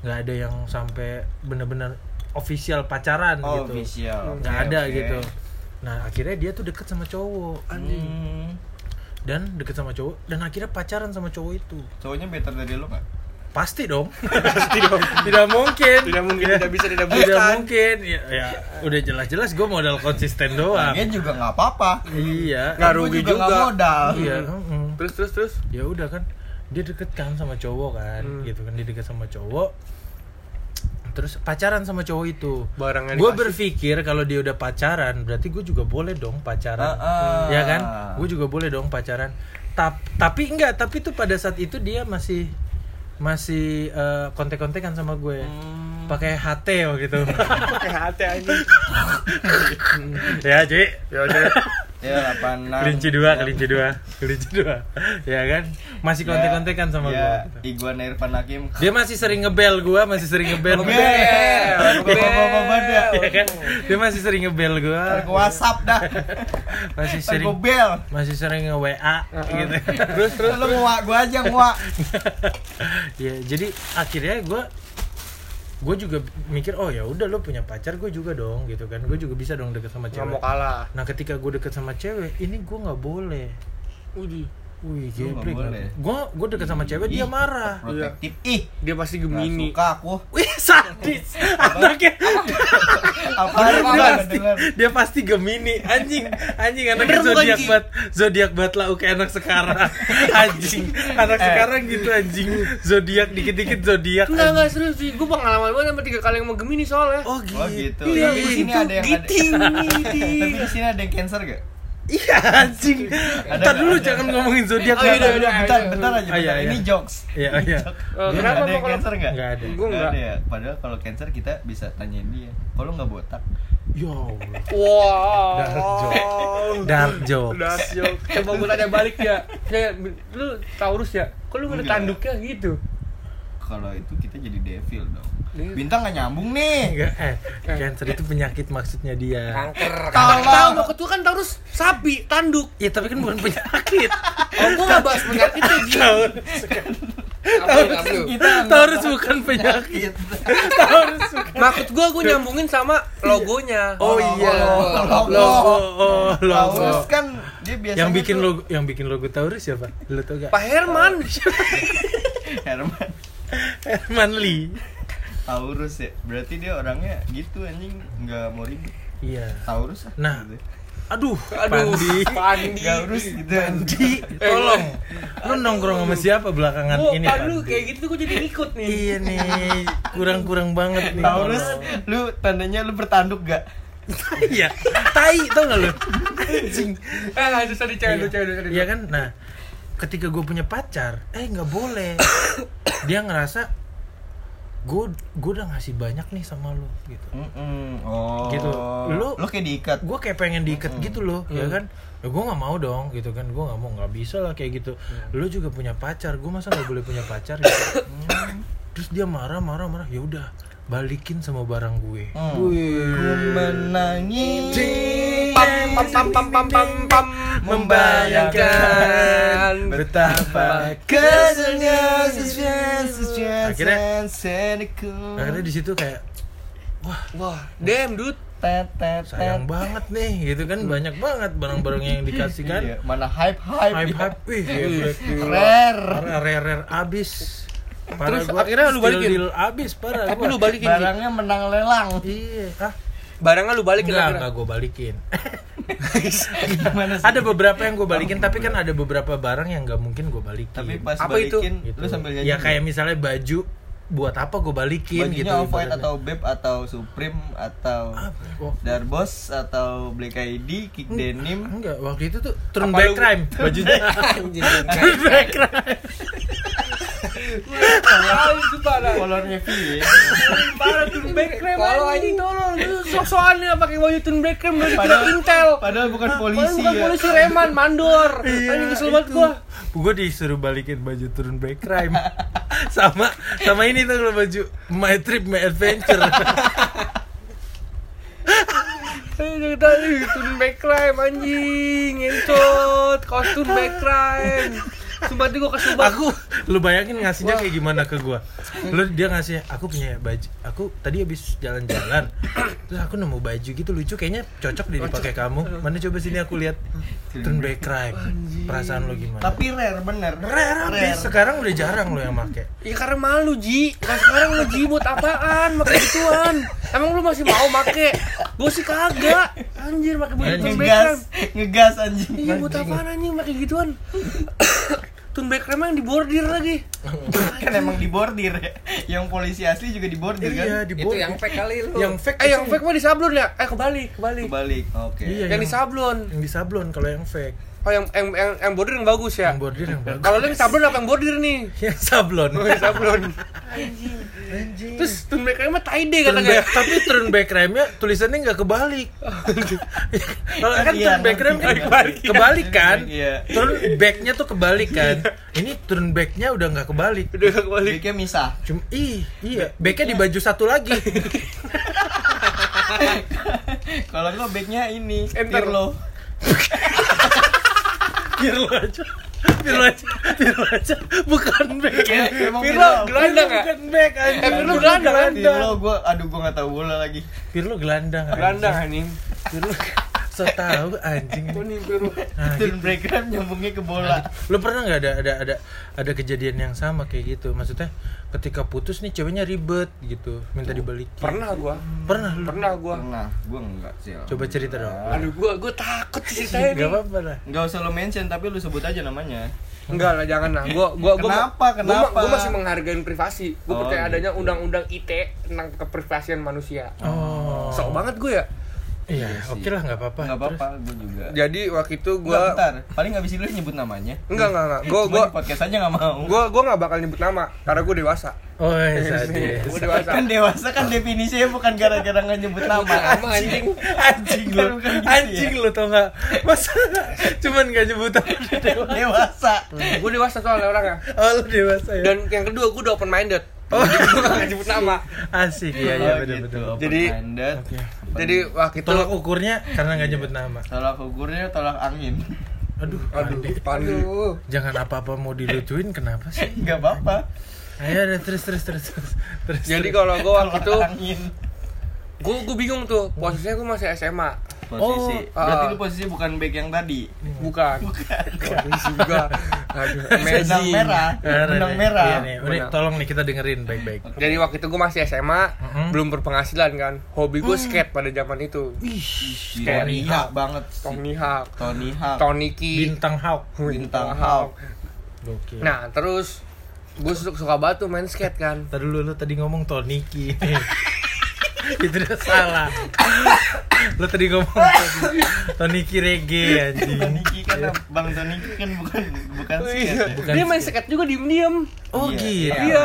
nggak ada yang sampai bener-bener official pacaran oh gitu official nggak Oke, ada oke. gitu nah akhirnya dia tuh deket sama cowok Hmm. dan deket sama cowok dan akhirnya pacaran sama cowok itu cowoknya better dari lo nggak pasti dong [laughs] pasti dong [laughs] tidak mungkin Tidak mungkin tidak bisa tidak tidak bukan. mungkin ya, ya udah jelas-jelas gue modal konsisten doang Lagian juga nggak apa-apa iya Nggak rugi nggak juga. modal iya. Terus terus terus. ya udah kan dia deket kan sama cowok kan Hmm. gitu kan dia deket sama cowok terus pacaran sama cowok itu Barangnya gue berpikir kalau dia udah pacaran berarti gue juga boleh dong pacaran Ah, ah. ya kan gue juga boleh dong pacaran Tap- tapi enggak tapi tuh pada saat itu dia masih masih eh, kontek-kontekan sama gue Hmm. pakai HT gitu [laughs] Pakai hati anjing. [laughs] ya Ci Ya udah. [laughs] ya delapan enam. Kelinci dua kelinci dua kelinci dua. Ya kan? Masih kontek-kontekan sama ya, gue Iguan Irfan Hakim. Dia masih sering ngebel gue masih sering ngebel. Ngebel. Ngebel. Bapak-bapak dah. ya kan? Dia masih sering ngebel Ntar ke WhatsApp dah. Masih sering gue bel masih sering nge WA gitu. Terus terus lu gua aja nguak [laughs] ya jadi akhirnya gue gue juga mikir oh ya udah lo punya pacar gue juga dong gitu kan gue juga bisa dong deket sama cewek mau kalah. nah ketika gue deket sama cewek ini gue nggak boleh Uji. Wih geblek boleh. gue gue deket sama cewek dia Ih, marah. Protektif. Ih Dia pasti Gak Gemini. suka aku. Wih sadis. Anaknya. Apa? Dia, gua dia pasti dia pasti Gemini. Anjing anjing anaknya zodiak bat zodiak bat lau kayak anak sekarang. [laughs] Anjing anak Eh. sekarang gitu anjing. Zodiak dikit dikit zodiak Enggak, enggak serius sih. Gue pengalaman banget sama tiga kali yang mau Gemini soalnya. oh gitu, Oh gitu. Iya, Tapi di sini itu ada yang ada. giting Tapi di sini ada yang cancer gak? Iya anjing Ada Ntar nggak? dulu Ada. jangan ngomongin zodiak Oh, iya, Ntar iya, iya. bentar, bentar aja. Ah, iya, bentar. iya. Ini jokes. iya iya Eh, Lu kenapa ada cancer gak? nggak ada Gue Nggak enggak. ada ya. Padahal kalau cancer kita bisa tanyain dia. Kalau nggak botak. yo Allah. Wow. Dark joke. dark joke Dark joke. Coba gue tanya balik ya. Ya, lu Taurus ya? Kok lu nggak ada Enggak. tanduknya gitu? Kalau itu kita jadi devil dong. Devil. Bintang nggak nyambung nih. enggak eh cancer itu penyakit maksudnya dia Kanker. Tahu Kalau- tahu maksud gua kan Taurus sapi, tanduk. ya tapi kan bukan penyakit Oh, gua enggak bahas penyakitnya Ji. Taurus bukan penyakit penyakit. Taurus bukan Maksud gua gua nyambungin sama logonya. Oh iya, logo. logo, oh logo. Taurus kan dia biasanya Yang bikin logo, yang bikin logo Taurus siapa? Lu tau gak? Pak Herman. [laughs] Herman [laughs] Herman Lee. Taurus ya. Berarti dia orangnya gitu anjing nggak mau ribet. Iya. Taurus ah. Nah. Gitu. Aduh, Aduh, Pandi. Pandi. Nggak urus gitu. Pandi, tolong. Lu nongkrong sama siapa belakangan Oh, ini? lu Pandi? kayak gitu gua jadi ikut nih. Iya nih, kurang-kurang banget nih. Taurus, lu tandanya lu bertanduk gak? Iya, tai tau gak lu? [laughs] Anjing. Eh, lanjut tadi cewek lu, cewek tadi. Iya kan? Nah, ketika gue punya pacar, eh nggak boleh. [coughs] Dia ngerasa gue gue udah ngasih banyak nih sama lu gitu. Mm-mm. Oh. Gitu. Lu- lu kayak diikat. Gue kayak pengen diikat gitu loh, ya kan? Ya gue nggak mau dong, gitu kan? Gue nggak mau, nggak bisa lah kayak gitu. Lu juga punya pacar, gue masa nggak boleh punya pacar? Gitu. Hmm. Terus dia marah, marah, marah. Ya udah, balikin sama barang gue. Hmm. Ku menangis Pam pam pam pam pam pam pam Membayangkan betapa keselnya Akhirnya-. Akhirnya di situ kayak Wah, damn dude. sayang banget nih gitu kan banyak banget barang-barang yang dikasih kan Iya, mana hype hype. hype hype wih Rare. rare rare abis parah Terus gua akhirnya lu balikin? deal abis parah Tapi gua. lu balikin. Barangnya menang lelang. iya ah Barangnya lu balikin enggak enggak gue balikin Gimana sih? ada beberapa yang gue balikin tapi kan ada beberapa barang yang nggak mungkin gue balikin Tapi pas Apa itu? balikin, Gitu. lu sambil nyanyi. ya kayak misalnya baju buat apa gue balikin bajunya gitu off-white ibaratnya. atau Beb atau Supreme atau Apa? Oh, Darbos atau Black ID, Kick Denim. enggak waktu itu tuh turn Apa back lu- crime bajunya [laughs] Anjing. turn back crime itu. Kolornya V ya. Parah turun back crème Kalau anjing tolong lu sok-sokan ya pakai baju turun back crème dari Padahal- Intel. Padahal bukan Padahal polisi bukan ya. polisi reman, mandor. Iya, Anjing kesel banget gua. Gue disuruh balikin baju turun back crime sama sama ini tuh kalau baju my trip my adventure Eh, tadi turun back crime anjing, ngentot, kostum back crime. Sumpah tuh gua kesel banget. aku lu bayangin ngasihnya kayak gimana ke gue lu dia ngasih aku punya baju aku tadi habis jalan-jalan terus aku nemu baju gitu lucu kayaknya cocok deh dipakai kamu. Mana coba sini aku lihat. Turn back crime. Perasaan lu gimana? Tapi rare bener. rare habis. Sekarang udah jarang lo yang make. Ya karena malu Ji. Nah sekarang lu Ji buat apaan? Make gituan. Emang lu masih mau make? Gue sih kagak. Anjir make baju Ngegas, crime. Ngegas anjing. Iya buat apaan anjing? Make gituan Turun back crime yang dibordir lagi [laughs] kan emang dibordir ya. Yang polisi asli juga dibordir kan? iya di Itu yang fake kali lu. yang fake Eh yang fake mah disablon ya? Eh kebalik, kebalik Kebalik. Oke. Iya, Yang yang- disablon yang disablon kalau yang fake Oh yang, yang, yang, yang bordir yang bagus ya? yang bordir yang bagus Kalau lu yang sablon apa yang bordir nih? [laughs] yang sablon Oh yang sablon Terus turun back crime mah tie dye turn katanya back, tapi turn back crime-nya tulisannya nggak kebalik. [laughs] Kalau kan Iya, turn back crime nanti kebalik, kan? Iya. Turn back-nya tuh kebalik kan? Ini turn back-nya udah nggak kebalik. Udah gak kebalik Baliknya misah. Cuma ih, iya, back-nya di baju satu lagi. [laughs] Kalau enggak backnya ini, Enter. Pirlo. Pirlo aja. Pirlo aja, Pirlo aja, bukan back. Ya, Pirlo Pirlo. gelandang ya? bukan back aja. Eh, Pirlo gelandang kan? Pirlo gua aduh gua enggak tahu bola lagi. Pirlo gelandang. anjing. Gelandang anjing Pirlo, so tahu anjing Gua ini. nih bro. Nah, Turn breakdown nyambungnya ke bola. Lu pernah nggak ada ada ada ada kejadian yang sama kayak gitu? Maksudnya ketika putus nih ceweknya ribet gitu, minta dibalikin. Pernah gua. Pernah lu. Pernah gua. Pernah, gua enggak sih. Coba cerita dong. Aduh gua gua takut ceritanya Gak nih. apa-apa lah. Enggak usah lo mention tapi lu sebut aja namanya. Enggak lah jangan lah. Gua gua gua Kenapa? Gua, Kenapa? gua masih menghargai privasi. Gua Oh, percaya gitu. adanya undang-undang ITE tentang keprivasian manusia. Oh. Sok banget gue ya. Iya, Iya oke lah nggak apa-apa. Enggak apa-apa, gua juga. Jadi waktu itu Gua gua bentar, paling itu nyebut namanya. enggak enggak enggak. Gua di podcast aja enggak mau. gua gua enggak bakal nyebut nama karena gua dewasa. Oh, [laughs] sadis. Gua dewasa. kan dewasa kan definisinya bukan gara-gara nggak nyebut nama. Nama anjing. anjing lu, Kan bukan gitu anjing lu tau nggak? Masa cuman gak nyebut apa Dewasa. Hmm, gua dewasa soalnya orangnya. Oh, lu dewasa ya? Dan yang kedua gua udah open minded. Oh, nyebut nama. Asik, iya iya Oh, betul gitu, betul. Jadi-. Oke. Jadi waktu itu Tolak ukurnya karena nggak nyebut nama. tolak ukurnya tolak angin. Aduh, aduh, Pandi. Jangan apa-apa mau dilucuin kenapa sih? [laughs] Enggak apa-apa. Ayo deh, terus terus terus terus. terus Jadi terus. kalau gua waktu itu gua gua bingung tuh. Posisinya gua masih SMA. Posisi. Oh, Berarti ah. lu posisi bukan back yang tadi. Bukan. Posisi juga. Aduh, [laughs] Benang merah. Eh, Benang Ren, merah. Iya nih, udah Benang. tolong nih kita dengerin baik-baik. Jadi waktu itu gue masih SMA, Mm-mm. belum berpenghasilan kan. Hobi gue skate pada zaman itu. Gila, Tony Hawk. banget. Tony Hawk, Tony Hawk. Tony Ki, Bintang Hawk. Bintang Hawk. Nah terus gue suka, banget tuh main skate kan. Tadi dulu lu tadi ngomong Toniki. [laughs] [laughs] itu udah salah. lu tadi ngomong Tony- Toniki reggae anjing. Tony Ki kan Bang Tony Ki kan bukan bukan skate. ya. Bukan Dia main skate. skate juga diem-diem. Oh Iya, gitu. iya.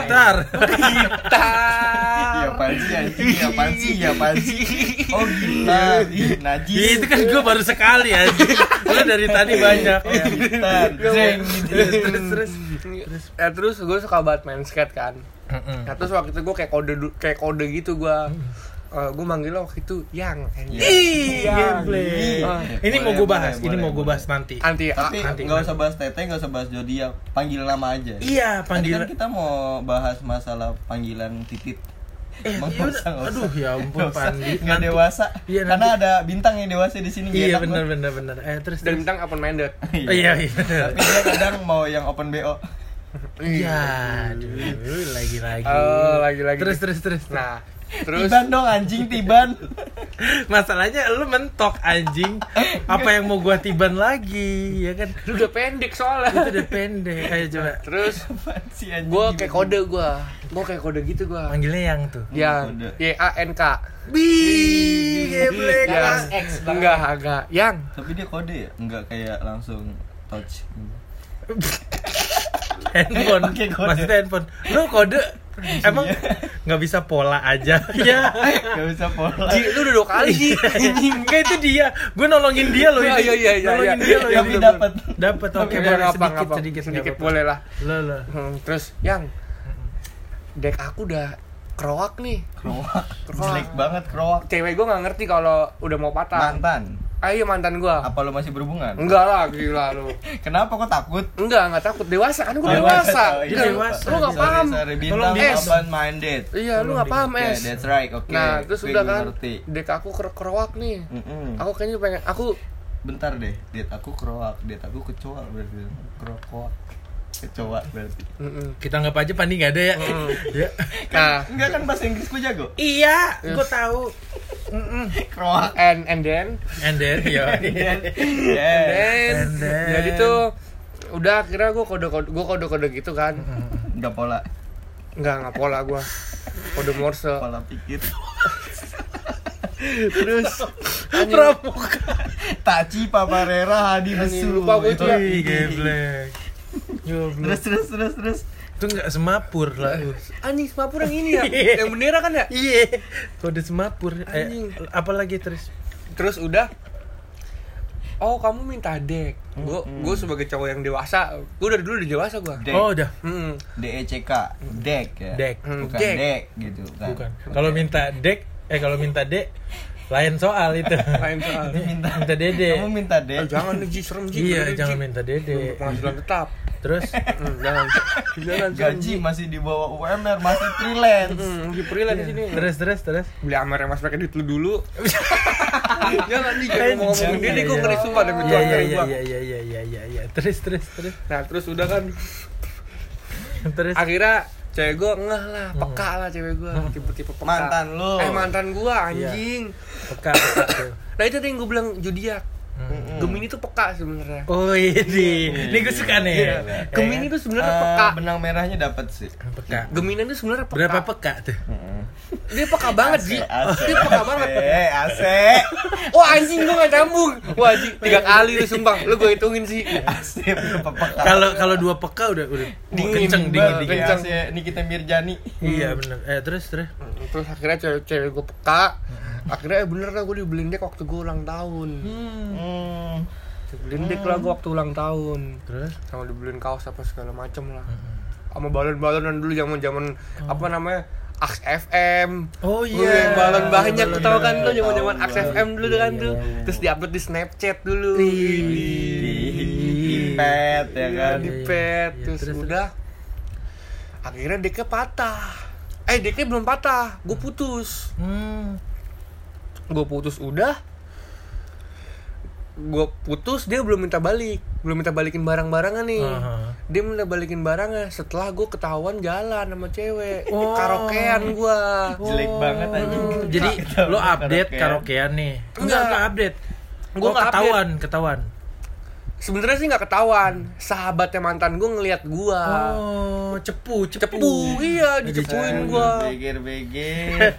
Iya apaan sih anjing? Iya apaan sih? Iya apaan sih? Oh gitar. Najis. Iya, itu kan gue baru sekali anjing. Lu dari tadi banyak. Oh, gitar. Jeng gitu. terus terus. Ya terus gue suka banget main skate kan. Nah terus waktu itu gue kayak kode kayak kode gitu gue. Gue manggilnya waktu itu yang Iya. Ah. Ini mau Boleh, gue bahas, boleh, ini mau boleh, gue bahas nanti. anti Tapi Nanti, nggak nanti. usah bahas tete, nggak usah bahas zodiak. Panggil nama aja. Iya, Tadi panggilan. kan kita mau bahas masalah panggilan titit. Eh, Emang iya usah, nggak Aduh, usah. ya ampun, usah. Pandi. Nggak Nanti. dewasa. Iya, Karena nanti. ada bintang yang dewasa di sini. Iya benar benar benar. Eh terus dan bintang open minded. Oh, [laughs] iya iya benar. Tapi dia kadang mau yang open BO. Iya, aduh, lagi lagi. Oh, lagi-lagi. Terus terus terus. Nah terus Tiban dong anjing Tiban. [laughs] Masalahnya lu mentok anjing. Apa yang mau gua tiban lagi, ya kan? lu udah pendek soalnya. Itu udah pendek. Ayo coba. Terus sih anjing? gue kayak kode gue, gue kayak kode gitu gue. Panggilnya yang tuh. Yang. Y A N K. Bi, geblek. Yang enggak agak yang Tapi dia kode ya? Enggak kayak langsung touch. handphone. Maksudnya handphone. Lu kode emang nggak bisa pola aja. [laughs] Iya. Gak bisa pola. Ji, lu udah dua kali sih. Enggak itu dia. Gue nolongin dia loh. Iya, ini. iya, iya, iya, Nolongin iya. dia loh. Tapi ini. dapat. Dapat oke boleh sedikit sedikit sedikit nggak boleh lah. Lo. Hmm, terus yang dek aku udah keroak nih. Kroak. Kroak. Jelek banget kroak. Cewek gue nggak ngerti kalau udah mau patah. Mantan. Ah, iya mantan gue. Apa lu masih berhubungan? Enggak lah, gila lu. [laughs] Kenapa kok takut? Enggak, enggak takut. Dewasa kan gue Oh, dewasa. dewasa. Iya, dewasa. Lu enggak paham. sorry. Tolong di- open minded. Iya, lu nggak paham, Yeah, Es. that's right. Oke. Nah, terus udah kan, ngerti. dek aku ker keroak nih. Mm-mm. Aku kayaknya pengen, aku Bentar deh, diet aku kroak, diet aku kecoa berarti. Kecoa berarti. Mm-mm. Kita anggap aja Pandi nggak ada ya. Mm. [laughs] ya. Nah, Enggak kan bahasa Inggris gue jago. Iya, gue tahu. Mm-mm. Kroak. and and then And then, [laughs] ya. Yes. then, And then. jadi tuh udah akhirnya gue kode kode gue kode kode gitu kan Udah pola, nggak nggak pola gue kode morse pola pikir. [laughs] terus Pramuka. Taci Paparera Hadi Besu. lupa gua itu ya. Terus terus terus terus. Itu nggak semapur lah. anjing semapur yang ini ya Iya. yang bendera kan ya Iya, kode semapur. Anjing. Eh, apalagi terus? terus udah oh kamu minta dek gue Hmm. gue sebagai cowok yang dewasa gue dari dulu udah dewasa gue Dek. Oh, udah. hmm. D E C K. Dek ya. Dek. Bukan dek. dek gitu kan. Bukan. Kalau minta dek, eh kalau minta dek, lain soal itu. Lain soal. minta minta dede. Kamu minta Eh, dek. jangan nih serem Ji Iya, Ji. jangan minta dede. penghasilan tetap Terus Hmm, jangan jangan Gaji Ji. masih di bawah UMR, masih freelance. Hmm, di freelance di sini terus terus terus. beli Amer yang mas pakai duit lu dulu [laughs] Jangan nih, jangan dia nih, gue ngeri sumpah demi Iya Tuhan iya dari iya gua. iya iya iya iya iya iya. Terus terus terus. Nah terus udah kan Terus. akhirnya cewek gue ngeh lah, peka lah cewek gue tipe-tipe peka. Mantan lu. Eh mantan gue anjing. Peka peka tuh. Nah itu tadi yang gue bilang zodiak. Gemini tuh peka sebenarnya. Oh ini, ini gue suka nih. Iya. Gemini tuh sebenarnya Eh, peka. benang merahnya dapat sih. Peka. Gemini tuh sebenarnya peka. Berapa peka tuh? Dia peka banget. AC, [laughs] Dia peka banget. [laughs] Eh, AC. Wah anjing gue gak nyambung. Wah Ji, tiga kali lu sumpah. Lu gue hitungin sih. AC berapa peka? Kalau kalau dua peka udah udah Dingin, kenceng dingin dingin. kayak AC Nikita Mirjani. Iya benar. Eh terus terus. Terus akhirnya cewek-cewek gue peka. Akhirnya eh, bener lah gue dibeliin dek waktu gue ulang tahun. Hmm. Dibeliin dek lah gue waktu ulang tahun. Terus. Sama dibeliin kaos apa segala macem lah. Sama balon-balonan dulu zaman-zaman apa namanya? Aks FM. Oh iya. balon banyak Balon tau kan banyak. tuh zaman-zaman Aks Tahu, FM dulu kan Iya, tuh. iya. Terus diupload di Snapchat dulu. Di di pet ya Iya, kan. di Iya, pet iya, terus, terus, udah akhirnya deknya patah eh deknya belum patah gue putus Hmm. gue putus udah gue putus dia belum minta balik belum minta balikin barang-barangan nih Aha. dia minta balikin barangnya setelah gue ketahuan jalan sama cewek Oh. karaokean gue Jelek banget anjing. Jadi lo update Karaokean. karaokean nih. Enggak. Enggak, update. Gua Gua nggak ketahuan, ketahuan. Sebenarnya sih nggak ketahuan sahabatnya mantan gue ngeliat gue Oh, cepu, cepu. cepu iya dicepuin gue Beger beger.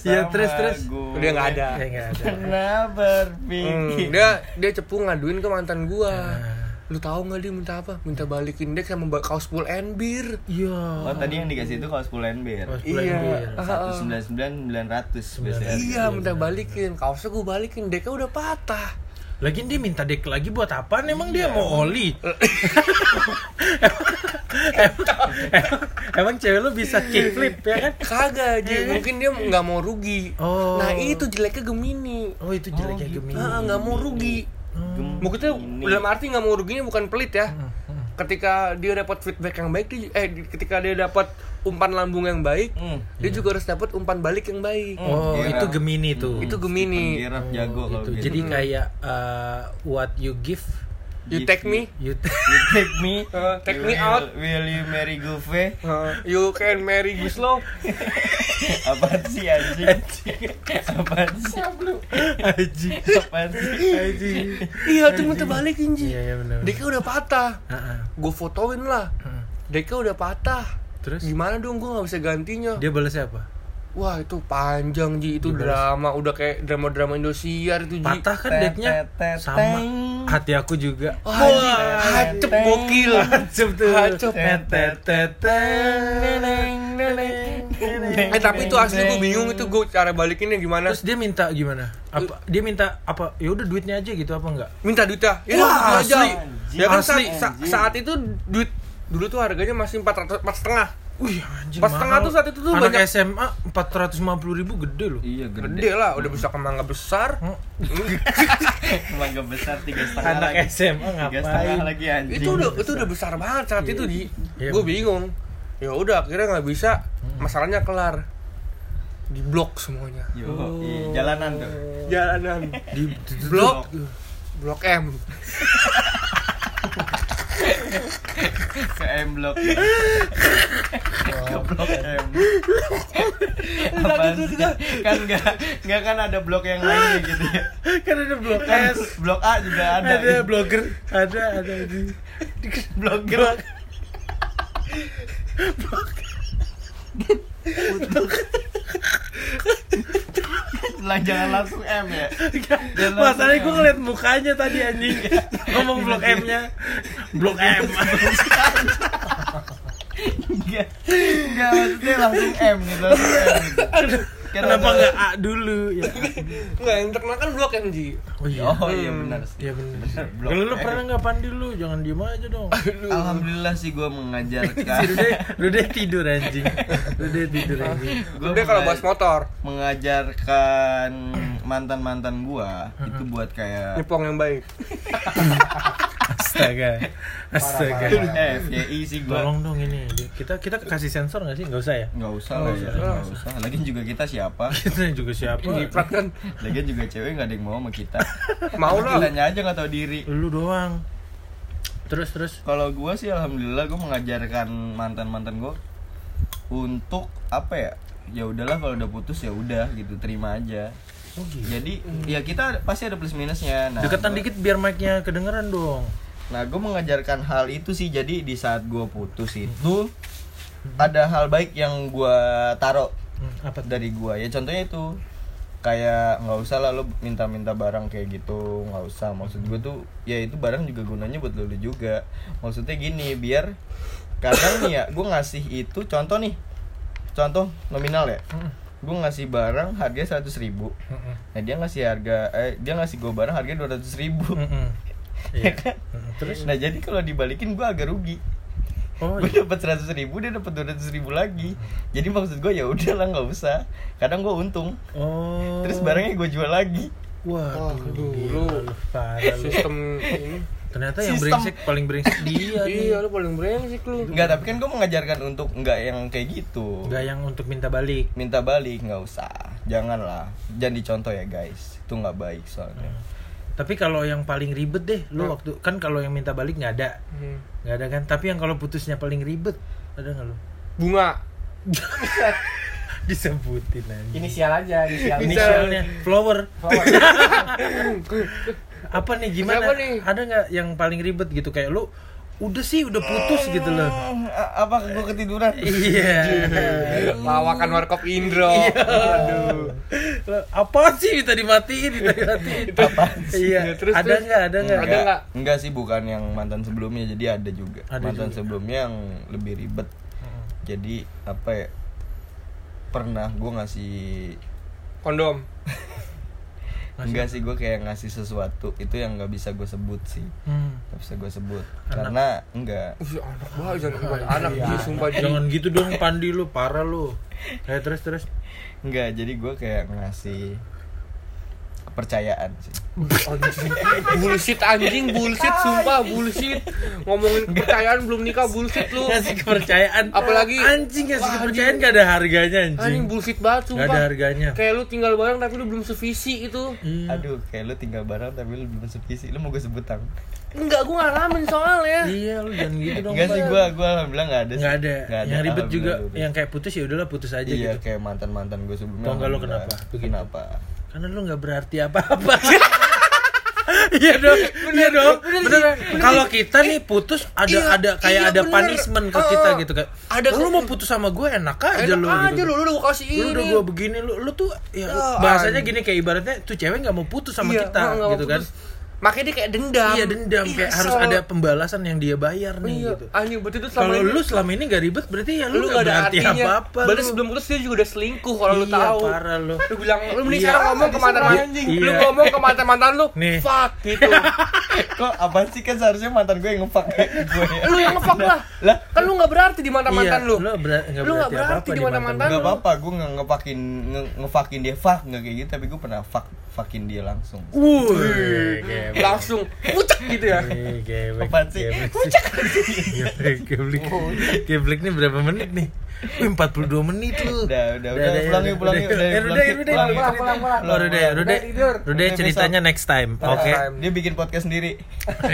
Iya, terus, terus. Dia nggak ada. Ya enggak ada. Pernah Hmm, berpikir. dia dia cepu ngaduin ke mantan gua. Ah. Lu tahu nggak dia minta apa? Minta balikin dek sama kaos full and beer. Oh Iya. tadi yang dikasih itu kaos full. Pas Iya. bir. Ah, Satu ah. sembilan sembilan sembilan ratus biasanya. Iya, minta balikin. Kaosnya gua balikin, deknya udah patah. Lagian dia minta dek lagi buat apaan? Emang dia mau oli? emang, [laughs] emang, emang cewek lu bisa kickflip ya kan? Kagak aja, mungkin dia nggak mau rugi. Oh. Nah, itu jeleknya Gemini. Oh itu jeleknya Oh, gitu. Gemini. Nggak mau rugi. Hmm. Mungkin tuh dalam arti nggak mau ruginya bukan pelit ya. Hmm. Ketika dia dapat feedback yang baik, dia, eh ketika dia dapat umpan lambung yang baik, Hmm. dia juga harus dapat umpan balik yang baik. Oh Kira. itu Gemini tuh. Itu Gemini. Jago kalau Gitu. gitu. Jadi kayak uh, what you give, You take me, you [laughs] You take me. Uh, take me Will- out. Will you marry Guve? Uh, you can marry Guslo. [laughs] Apaan sih anjing? [laughs] Apaan sih? Haji, Apaan sih? haji. iya tuh minta balikin Ji. Iya iya benar. Deknya udah patah. Heeh. Gue fotoin lah. Heeh. Deknya udah patah. Terus Gimana dong gue gak bisa gantinya? dia balas apa? Wah itu panjang Ji. Itu Dibalas. drama. Udah kayak drama-drama Indosiar itu Ji. Patah kan tet, sama. Hati aku juga. Wah. Hacep gokil. Hacep tuh. Hacep. Eh tapi itu asli gue bingung itu gue cara balikinnya gimana. Terus dia minta gimana? Apa dia minta apa? Ya udah duitnya aja gitu apa enggak? minta duitnya. Ya, Wah, aja. asli. Ya kan Asli. saat, sa- saat itu duit dulu tuh harganya masih empat ratus empat setengah. Wih, anjing. Pas setengah mahal. tuh saat itu tuh Anak banyak- SMA 450 ribu gede loh. Iya gede. Gede lah, udah bisa kemangga besar. [laughs] Mangga besar tiga setengah Anak lagi. SMA Tiga setengah ngapain? lagi anjing. itu udah itu udah besar banget saat itu di Iya, gue bingung ya udah akhirnya nggak bisa masalahnya kelar di blok semuanya Yo, iya, jalanan tuh. jalanan Di, blok blok M [laughs] Ke M Block. Ke Blok M. Sih? Kan enggak enggak kan ada blok yang lain gitu ya. kan ada blok Kan S. blok A juga ada. Ada blogger, ada ada di blogger. Lah jangan langsung M ya. Masalahnya gue M. ngeliat mukanya tadi anjing Ngomong blok M-nya Blok M Enggak. Enggak maksudnya langsung M gitu. Langsung M gitu. Kenapa nggak A dulu? Ya? [laughs] nggak yang terkenal kan blok M Ji Oh iya. Oh iya benar. Iya blok Kalau lu pernah nggak pandi lu? Jangan diem aja dong. Alhamdulillah sih gue mengajarkan. [laughs] Rude, Rude tidur anjing. Rude tidur anjing. Gua udah kalau bahas motor. mengajarkan mantan mantan gua itu buat kayak nyepong yang baik [laughs] Astaga. Astaga. Eh, FYI sih gua. Tolong dong ini. Kita kita kasih sensor nggak sih? Nggak usah ya? Nggak usah lah ya, nggak usah. Lagian juga kita siapa? [laughs] Kita juga siapa? Ngiprat kan Lagian juga cewek nggak ada yang mau sama kita. mau lah Kitanya aja nggak tahu diri. Lu doang. Terus terus. Kalau gua sih alhamdulillah gua mengajarkan mantan-mantan gua untuk apa ya? Ya udahlah kalau udah putus ya udah gitu, terima aja. Oh, gitu. Jadi ya kita pasti ada plus minusnya. Nah, Deketan gua- dikit biar mic-nya kedengeran dong. Nah, gue mengajarkan hal itu sih. Jadi di saat gue putus itu ada hal baik yang gue taruh Hmm, apa dari gue. Ya contohnya itu kayak nggak usah lah lo minta-minta barang kayak gitu nggak usah. Maksud gue tuh ya itu barang juga gunanya buat lo juga. Maksudnya gini biar kadang nih ya gue ngasih itu contoh nih contoh nominal ya. Hmm, gue ngasih barang harganya seratus ribu. Hmm, nah dia ngasih harga eh dia ngasih gue barang harganya dua ratus ribu. Iya. Hmm, Terus? nah jadi kalau dibalikin gue agak rugi Oh, gue iya. dapat seratus ribu dia dapat dua ratus ribu lagi jadi maksud gue ya udah lah nggak usah kadang gue untung Oh. terus barangnya gue jual lagi Waduh, Waduh, gila lu. lu. Parah lu. sistem ini Ternyata yang Sistem. brengsek paling brengsek dia [laughs] nih. iya lu paling brengsek lu Enggak tapi kan gue mengajarkan untuk nggak yang kayak gitu Enggak yang untuk minta balik. minta balik nggak usah janganlah jangan dicontoh ya guys itu nggak baik soalnya Tapi kalau yang paling ribet deh, lu Hmm. waktu kan kalau yang minta balik nggak ada, Hmm. nggak ada kan. Tapi yang kalau putusnya paling ribet, ada nggak lu? bunga [laughs] Disebutin aja. Inisial aja, inisial. Inisialnya flower. [laughs] Apa nih gimana? Nih? Ada nggak yang paling ribet gitu kayak lu udah sih udah putus gitu loh. Hmm, a- apa gue ketiduran Iya. [laughs] lawakan warkop Indro Aduh. Apa sih minta dimatiin, minta dimatiin. Iya. Terus, ada terus. nggak? Ada nggak? Ada nggak? enggak sih bukan yang mantan sebelumnya jadi ada juga Ada mantan juga. sebelumnya yang lebih ribet jadi apa ya pernah gue ngasih kondom [laughs] enggak sih gue kayak ngasih sesuatu itu yang nggak bisa gue sebut sih Hmm. nggak bisa gue sebut Anak. karena enggak anak banget jangan anak Iya. dia sumpah Jangan gitu dong Pandi lu, parah lu. Eh terus terus. enggak jadi gue kayak ngasih kepercayaan sih Anjing. bullshit anjing bullshit sumpah bullshit ngomongin kepercayaan belum nikah bullshit lu Ngasih kepercayaan. Apalagi- anjing ngasih kepercayaan gak ada harganya anjing anjing. bullshit banget Gak ada sumpah harganya. kayak lu tinggal bareng tapi lu belum sevisi itu Iya. aduh kayak lu tinggal bareng tapi lu belum sevisi lu mau gue sebut tang enggak gua ngalamin soalnya Iya lu jangan gitu dong. enggak sih gue gue alhamdulillah nggak ada sih. Nggak ada. Nggak Yang ribet juga yang kayak putus ya udahlah putus aja iya gitu. kayak mantan mantan gue sebelumnya Tau nggak lu kenapa? Kenapa Karena lu nggak berarti apa-apa. [laughs] Iya dong, iya dong. Bener. Kalau kita nih putus ada Iya, ada kayak iya, ada bener. punishment ke kita gitu kayak. ada "Oh, lu mau putus sama gue enak aja enak lu aja gitu. lu lu kasih Lu ini udah gue begini lu lu tuh ya, Ya, bahasanya gini kayak ibaratnya tuh cewek nggak mau putus sama Iya, kita gitu kan. putus. Makanya dia kayak dendam Iya dendam Ih, kayak kesel. harus ada pembalasan yang dia bayar nih iya gitu. anjing berarti itu selama Kalau ini lu selama ini gak ribet berarti ya lu, lu gak gak ada berarti artinya apa-apa. berarti lu. sebelum putus dia juga udah selingkuh kalau lu Iya, tahu parah lu. lu bilang lu mending Iya. sekarang ngomong ke mantan mantan Iya. lu ngomong ke mantan mantan lu Nih. fuck gitu [laughs] kok apa sih kan seharusnya mantan gue yang ngepak gue ya lu yang ngefuck lah lah kan lu nggak berarti di mantan mantan Iya, lu Lu, Lu nggak berarti, di di mantan-mantan. mantan. nggak apa-apa gue nggak ngepakin nge- ngefakin dia fuck nggak kayak gitu tapi gue pernah fuck fuckin dia langsung Wuih, geblek. Langsung pucek gitu ya Apaan sih? geblek Geblek, geblek. Geblek nih berapa menit nih? Wih, 42 menit lu. Udah, udah, udah, pulang yuk, pulang yuk, udah, pulang yuk, pulang, Rude. pulang, pulang, pulang. Oh, Rude, Rude, Udah tidur. Rude Udah, ceritanya next time. Oke. dia bikin podcast sendiri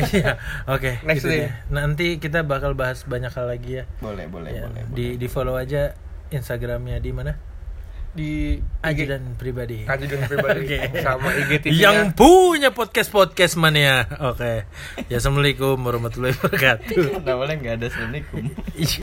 Iya, oke. Next gitu day. deh. Nanti kita bakal bahas banyak hal lagi ya. boleh boleh Ya, boleh di di follow aja Instagramnya di mana? Di Ajudan pribadi. Ajudan pribadi [laughs] Oke. sama IGTV Yang punya podcast podcast mania. Oke. Ya assalamualaikum warahmatullahi wabarakatuh. Nah, boleh nggak ada assalamualaikum.